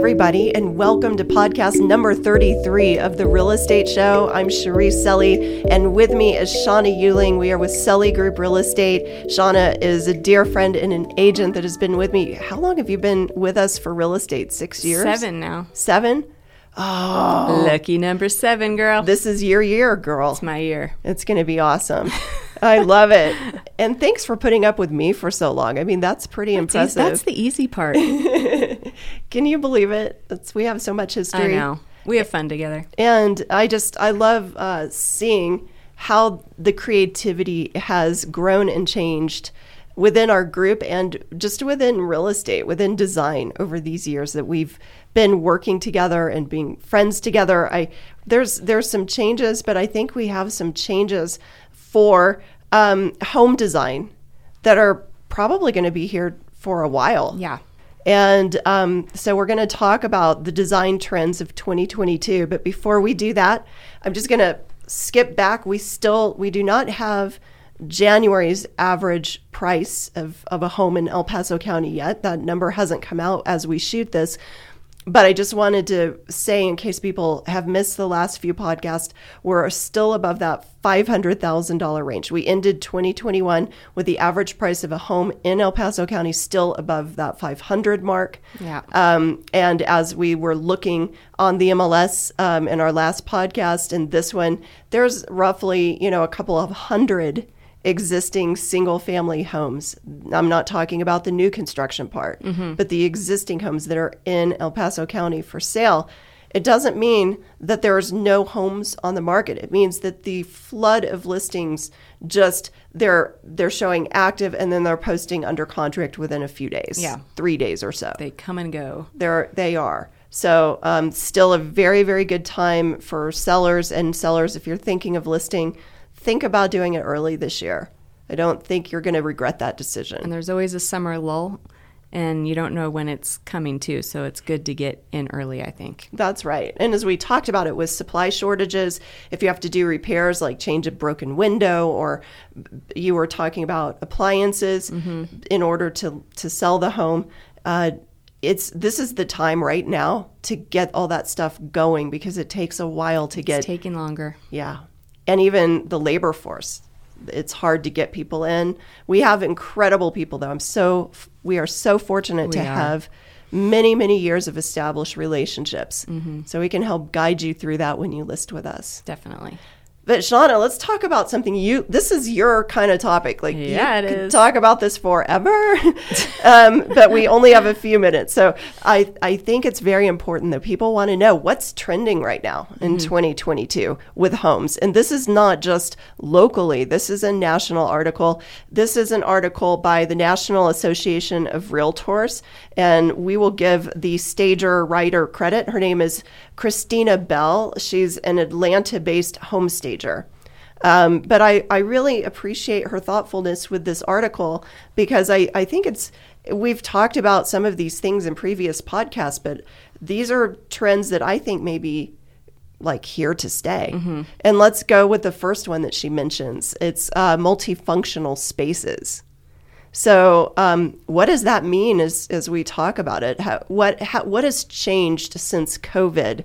everybody, and welcome to podcast number 33 of the Real Estate Show. I'm Cherise Selley, and with me is Shawna Uehling. We are with Selley Group Real Estate. Shawna is a dear friend and an agent that has been with me. How long have you been with us for real estate? Six years? Seven now. Seven? Oh, Lucky number seven, girl. this is your year, girl. It's my year. It's going to be awesome. I love it. And thanks for putting up with me for so long. I mean, that's pretty impressive. That's the easy part. Can you believe it? It's, we have so much history. I know. We have fun together. And I just, I love uh, seeing how the creativity has grown and changed within our group and just within real estate, within design over these years that we've been working together and being friends together. I there's there's some changes, but I think we have some changes for um, home design that are probably going to be here for a while. Yeah. And um, so we're going to talk about the design trends of 2022. But before we do that, I'm just going to skip back. We still we do not have January's average price of, of a home in El Paso County yet. That number hasn't come out as we shoot this. But I just wanted to say, in case people have missed the last few podcasts, we're still above that $500,000 range. We ended 2021 with the average price of a home in El Paso County still above that 500 mark. Yeah. Um, and as we were looking on the MLS um, in our last podcast and this one, there's roughly, you know, a couple of hundred existing single family homes. I'm not talking about the new construction part, but the existing homes that are in El Paso County for sale. It doesn't mean that there's no homes on the market. It means that the flood of listings just they're they're showing active and then they're posting under contract within a few days. Yeah. 3 days or so. They come and go. They're they are. So um, still a very very good time for sellers and sellers if you're thinking of listing, think about doing it early this year. I don't think you're going to regret that decision. And there's always a summer lull, and you don't know when it's coming to. So it's good to get in early, I think. That's right. And as we talked about it with supply shortages, if you have to do repairs like change a broken window or you were talking about appliances in order to to sell the home, uh, it's this is the time right now to get all that stuff going because it takes a while to get It's taking longer. yeah. And even the labor force. It's hard to get people in. We have incredible people though. I'm so we are so fortunate to are. have many many years of established relationships. Mm-hmm. So we can help guide you through that when you list with us. Definitely. But Shawna, let's talk about something you this is your kind of topic. Like Yeah, you it could is. talk about this forever. um, but we only have a few minutes. So I I think it's very important that people want to know what's trending right now in Mm-hmm. 2022 with homes. And this is not just locally. This is a national article. This is an article by the National Association of Realtors and we will give the stager writer credit. Her name is Christina Bell. She's an Atlanta-based home stager. Um, but I, I really appreciate her thoughtfulness with this article because I, I think it's we've talked about some of these things in previous podcasts, but these are trends that I think may be like here to stay. And let's go with the first one that she mentions. It's uh, multifunctional spaces. So, um, what does that mean as, as we talk about it? How, what, how, what has changed since COVID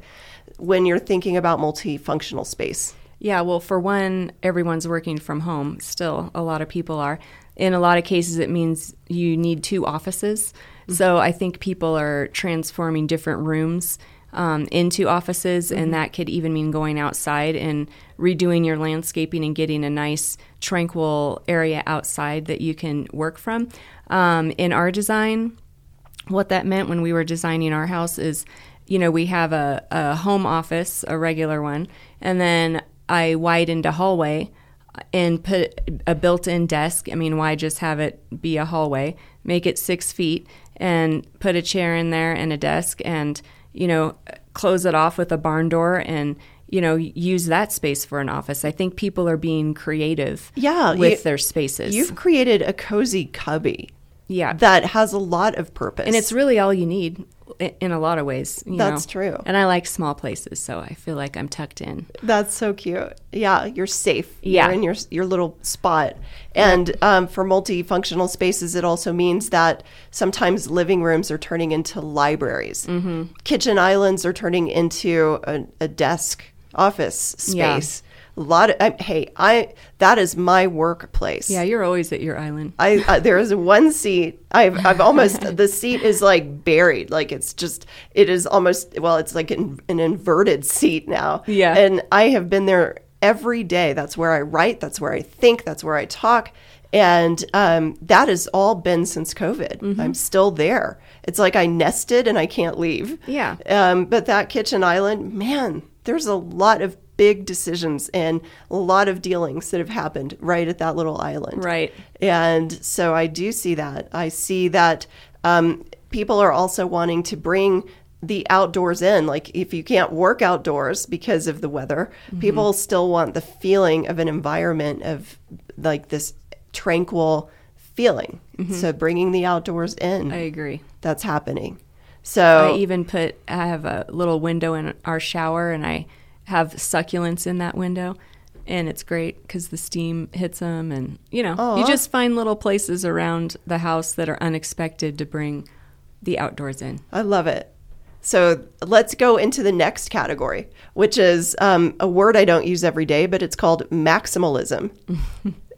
when you're thinking about multifunctional space? Yeah, well, for one, everyone's working from home. Still, a lot of people are. In a lot of cases, it means you need two offices. So I think people are transforming different rooms um, into offices, and that could even mean going outside and redoing your landscaping and getting a nice, tranquil area outside that you can work from. Um, in our design, what that meant when we were designing our house is, you know, we have a, a home office, a regular one, and then I widened a hallway and put a built in desk. I mean, why just have it be a hallway? Make it six feet and put a chair in there and a desk and, you know, close it off with a barn door and, you know, use that space for an office. I think people are being creative Yeah, with you- their spaces. You've created a cozy cubby yeah. that has a lot of purpose. and it's really all you need. In a lot of ways. You That's know? true. And I like small places, so I feel like I'm tucked in. That's so cute. Yeah, you're safe. Yeah. you're in your your little spot. And um, for multifunctional spaces, it also means that sometimes living rooms are turning into libraries. Mm-hmm. Kitchen islands are turning into a, a desk office Yeah. space. A lot of I, hey, I that is my workplace. Yeah, you're always at your island. I uh, there is one seat. I've I've almost the seat is like buried. Like it's just it is almost well, it's like an, an inverted seat now. Yeah. and I have been there every day. That's where I write. That's where I think. That's where I talk. And um, that has all been since COVID. Mm-hmm. I'm still there. It's like I nested and I can't leave. Yeah. Um, but that kitchen island, man, there's a lot of big decisions and a lot of dealings that have happened right at that little island. Right. And so I do see that. I see that um, people are also wanting to bring the outdoors in. Like if you can't work outdoors because of the weather, people still want the feeling of an environment of like this tranquil feeling. So bringing the outdoors in, I agree. that's happening. So I even put I have a little window in our shower and I have succulents in that window and it's great because the steam hits them and you know Aw. you just find little places around the house that are unexpected to bring the outdoors in I love it. So let's go into the next category, which is um, a word I don't use every day, but it's called maximalism.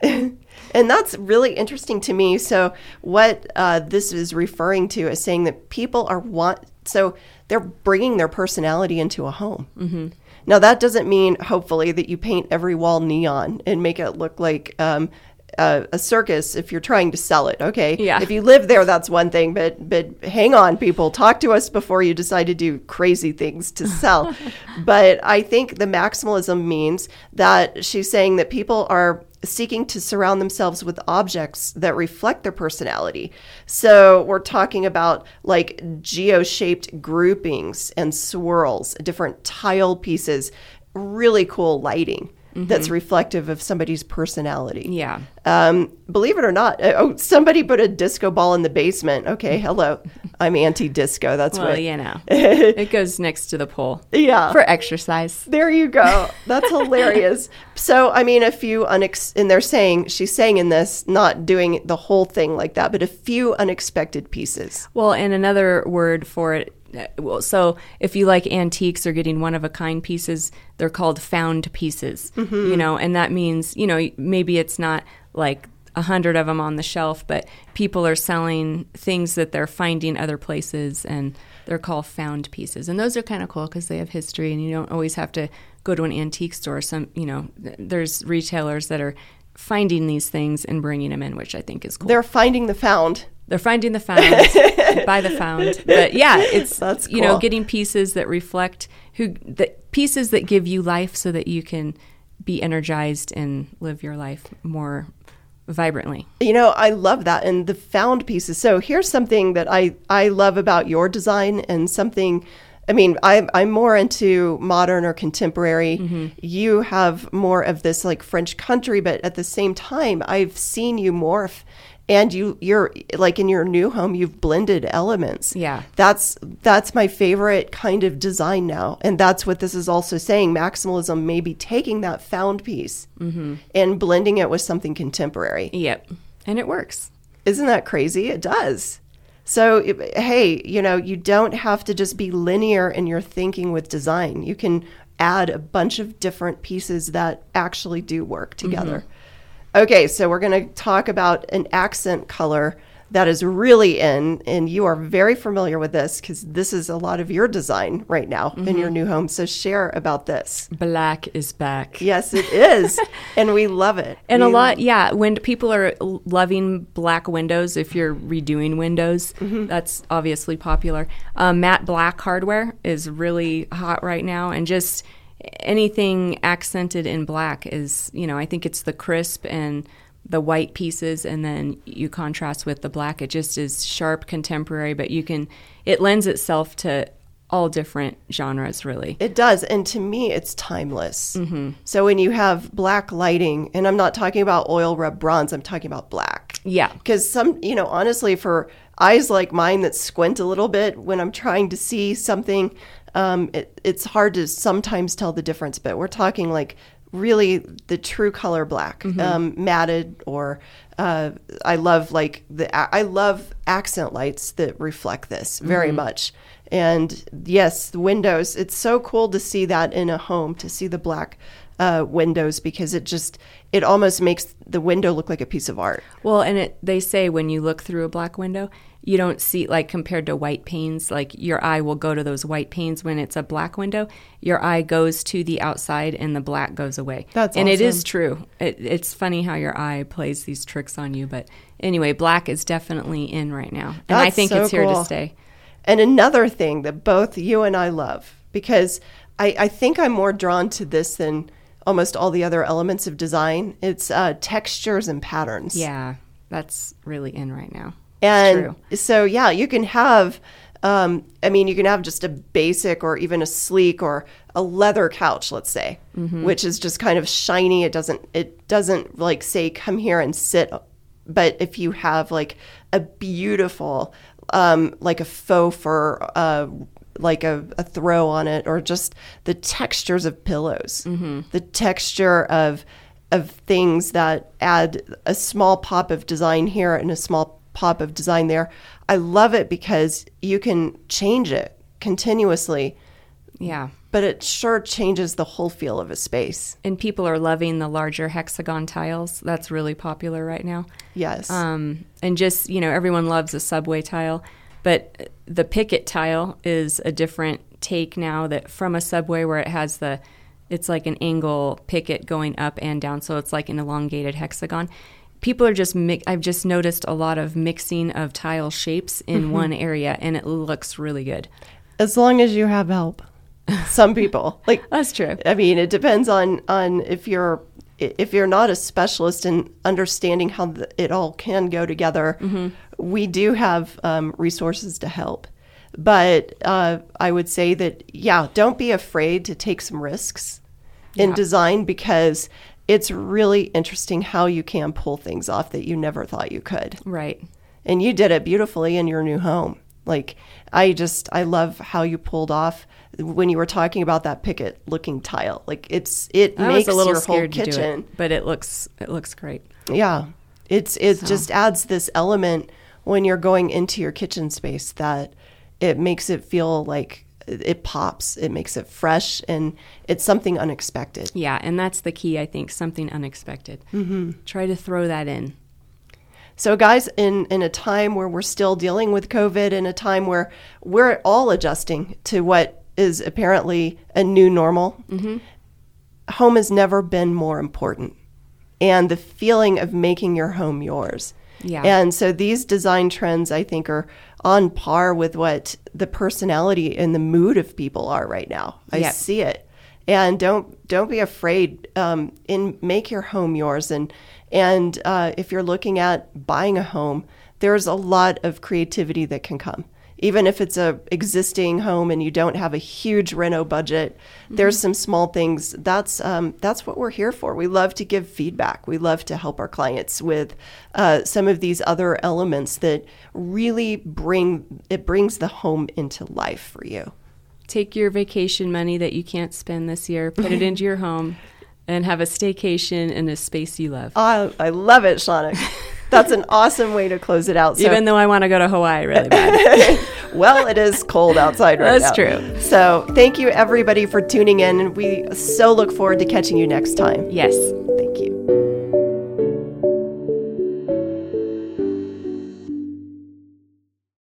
and that's really interesting to me. So, what uh, this is referring to is saying that people are want so they're bringing their personality into a home. Mm-hmm. Now, that doesn't mean, hopefully, that you paint every wall neon and make it look like um, a, a circus if you're trying to sell it. Okay, Yeah. If you live there, that's one thing. But but hang on, people, talk to us before you decide to do crazy things to sell. but I think the maximalism means that she's saying that people are seeking to surround themselves with objects that reflect their personality. So we're talking about like geo-shaped groupings and swirls, different tile pieces, really cool lighting. That's reflective of somebody's personality. yeah Um, believe it or not, uh, oh, somebody put a disco ball in the basement. Okay, hello, I'm anti-disco. That's well what. you know it goes next to the pole Yeah. for exercise There you go. That's hilarious. So, I mean, a few unex, and they're saying she's saying in this, not doing the whole thing like that, but a few unexpected pieces. Well, and another word for it. Well, so if you like antiques or getting one of a kind pieces, they're called found pieces. You mm-hmm. know, and that means you know maybe it's not like a hundred of them on the shelf, but people are selling things that they're finding other places, and they're called found pieces. And those are kind of cool because they have history, and you don't always have to go to an antique store. Some you know, there's retailers that are finding these things and bringing them in, which I think is cool. They're finding the found. They're finding the found by the found. But yeah, it's That's you know getting pieces that reflect who the pieces that give you life so that you can be energized and live your life more vibrantly. You know, I love that and the found pieces. So here's something that I I love about your design and something. I mean, I'm I'm more into modern or contemporary. Mm-hmm. You have more of this like French country, but at the same time, I've seen you morph, and you you're like in your new home, you've blended elements. Yeah. that's that's my favorite kind of design now, and that's what this is also saying. Maximalism may be taking that found piece mm-hmm. and blending it with something contemporary. Yep, and it works. Isn't that crazy? It does. So, it- hey, you know, you don't have to just be linear in your thinking with design. You can add a bunch of different pieces that actually do work together. Mm-hmm. Okay, so we're going to talk about an accent color that is really in, and you are very familiar with this because this is a lot of your design right now in your new home. So, share about this. Black is back. Yes, it is. and we love it. And a lot, yeah. When people are loving black windows, if you're redoing windows, that's obviously popular. Um, matte black hardware is really hot right now, and just anything accented in black is, you know, I think it's the crisp and the white pieces, and then you contrast with the black. It just is sharp, contemporary, but you can. It lends itself to all different genres, really. It does. And to me, it's timeless. Mm-hmm. So when you have black lighting, and I'm not talking about oil rub bronze, I'm talking about black. Yeah. Because some, you know, honestly, for eyes like mine that squint a little bit when I'm trying to see something, um, it, it's hard to sometimes tell the difference. But we're talking like really the true color black, um, matted, or uh, I love like the I love accent lights that reflect this very much. And yes, the windows. It's so cool to see that in a home to see the black uh, windows because it just it almost makes the window look like a piece of art. Well, and it, they say when you look through a black window, you don't see like compared to white panes, like your eye will go to those white panes when it's a black window. Your eye goes to the outside and the black goes away. That's and it is true. It, it's funny how your eye plays these tricks on you, but anyway, black is definitely in right now, and I think so it's here cool. to stay. And another thing that both you and I love, because I, I think I'm more drawn to this than almost all the other elements of design, it's uh, textures and patterns. Yeah, that's really in right now. And true. so, yeah, you can have, um, I mean, you can have just a basic or even a sleek or a leather couch, let's say, Mm-hmm. which is just kind of shiny. It doesn't, it doesn't like say, come here and sit. But if you have like a beautiful, um, like a faux fur, uh, like a, a throw on it, or just the textures of pillows, the texture of of things that add a small pop of design here and a small pop of design there. I love it because you can change it continuously, Yeah. but it sure changes the whole feel of a space. And people are loving the larger hexagon tiles. That's really popular right now. Yes. Um, and just, you know, everyone loves a subway tile, but the picket tile is a different take now that from a subway where it has the, it's like an angle picket going up and down. So it's like an elongated hexagon. People are just, mi- I've just noticed a lot of mixing of tile shapes in mm-hmm. one area and it looks really good. as long as you have help. Some people like That's true. I mean, it depends on on if you're if you're not a specialist in understanding how the, it all can go together. Mm-hmm. We do have um, resources to help, but uh, I would say that yeah, don't be afraid to take some risks in design because it's really interesting how you can pull things off that you never thought you could Right. and you did it beautifully in your new home. Like I just I love how you pulled off when you were talking about that picket looking tile. Like it's it I makes was a little your whole scared to do kitchen. it, but it looks, it looks great. Yeah. It's it So. just adds this element when you're going into your kitchen space that it makes it feel like it pops. It makes it fresh and it's something unexpected. Yeah, and that's the key, I think, something unexpected. Mm-hmm. Try to throw that in. So, guys, in, in a time where we're still dealing with COVID, in a time where we're all adjusting to what is apparently a new normal, home has never been more important. And the feeling of making your home yours. Yeah. And so these design trends, I think, are on par with what the personality and the mood of people are right now. I Yep. see it and don't don't be afraid um, in make your home yours and and uh, if you're looking at buying a home there's a lot of creativity that can come even if it's a existing home and you don't have a huge reno budget there's some small things. That's um, that's what we're here for. We love to give feedback. We love to help our clients with uh, some of these other elements that really bring it brings the home into life for you. Take your vacation money that you can't spend this year, put it into your home, and have a staycation in a space you love. I, I love it, Shawna. That's an awesome way to close it out. So, Even though I want to go to Hawaii really bad. well, it is cold outside right now. That's now. true. So, thank you everybody for tuning in, and we so look forward to catching you next time. yes.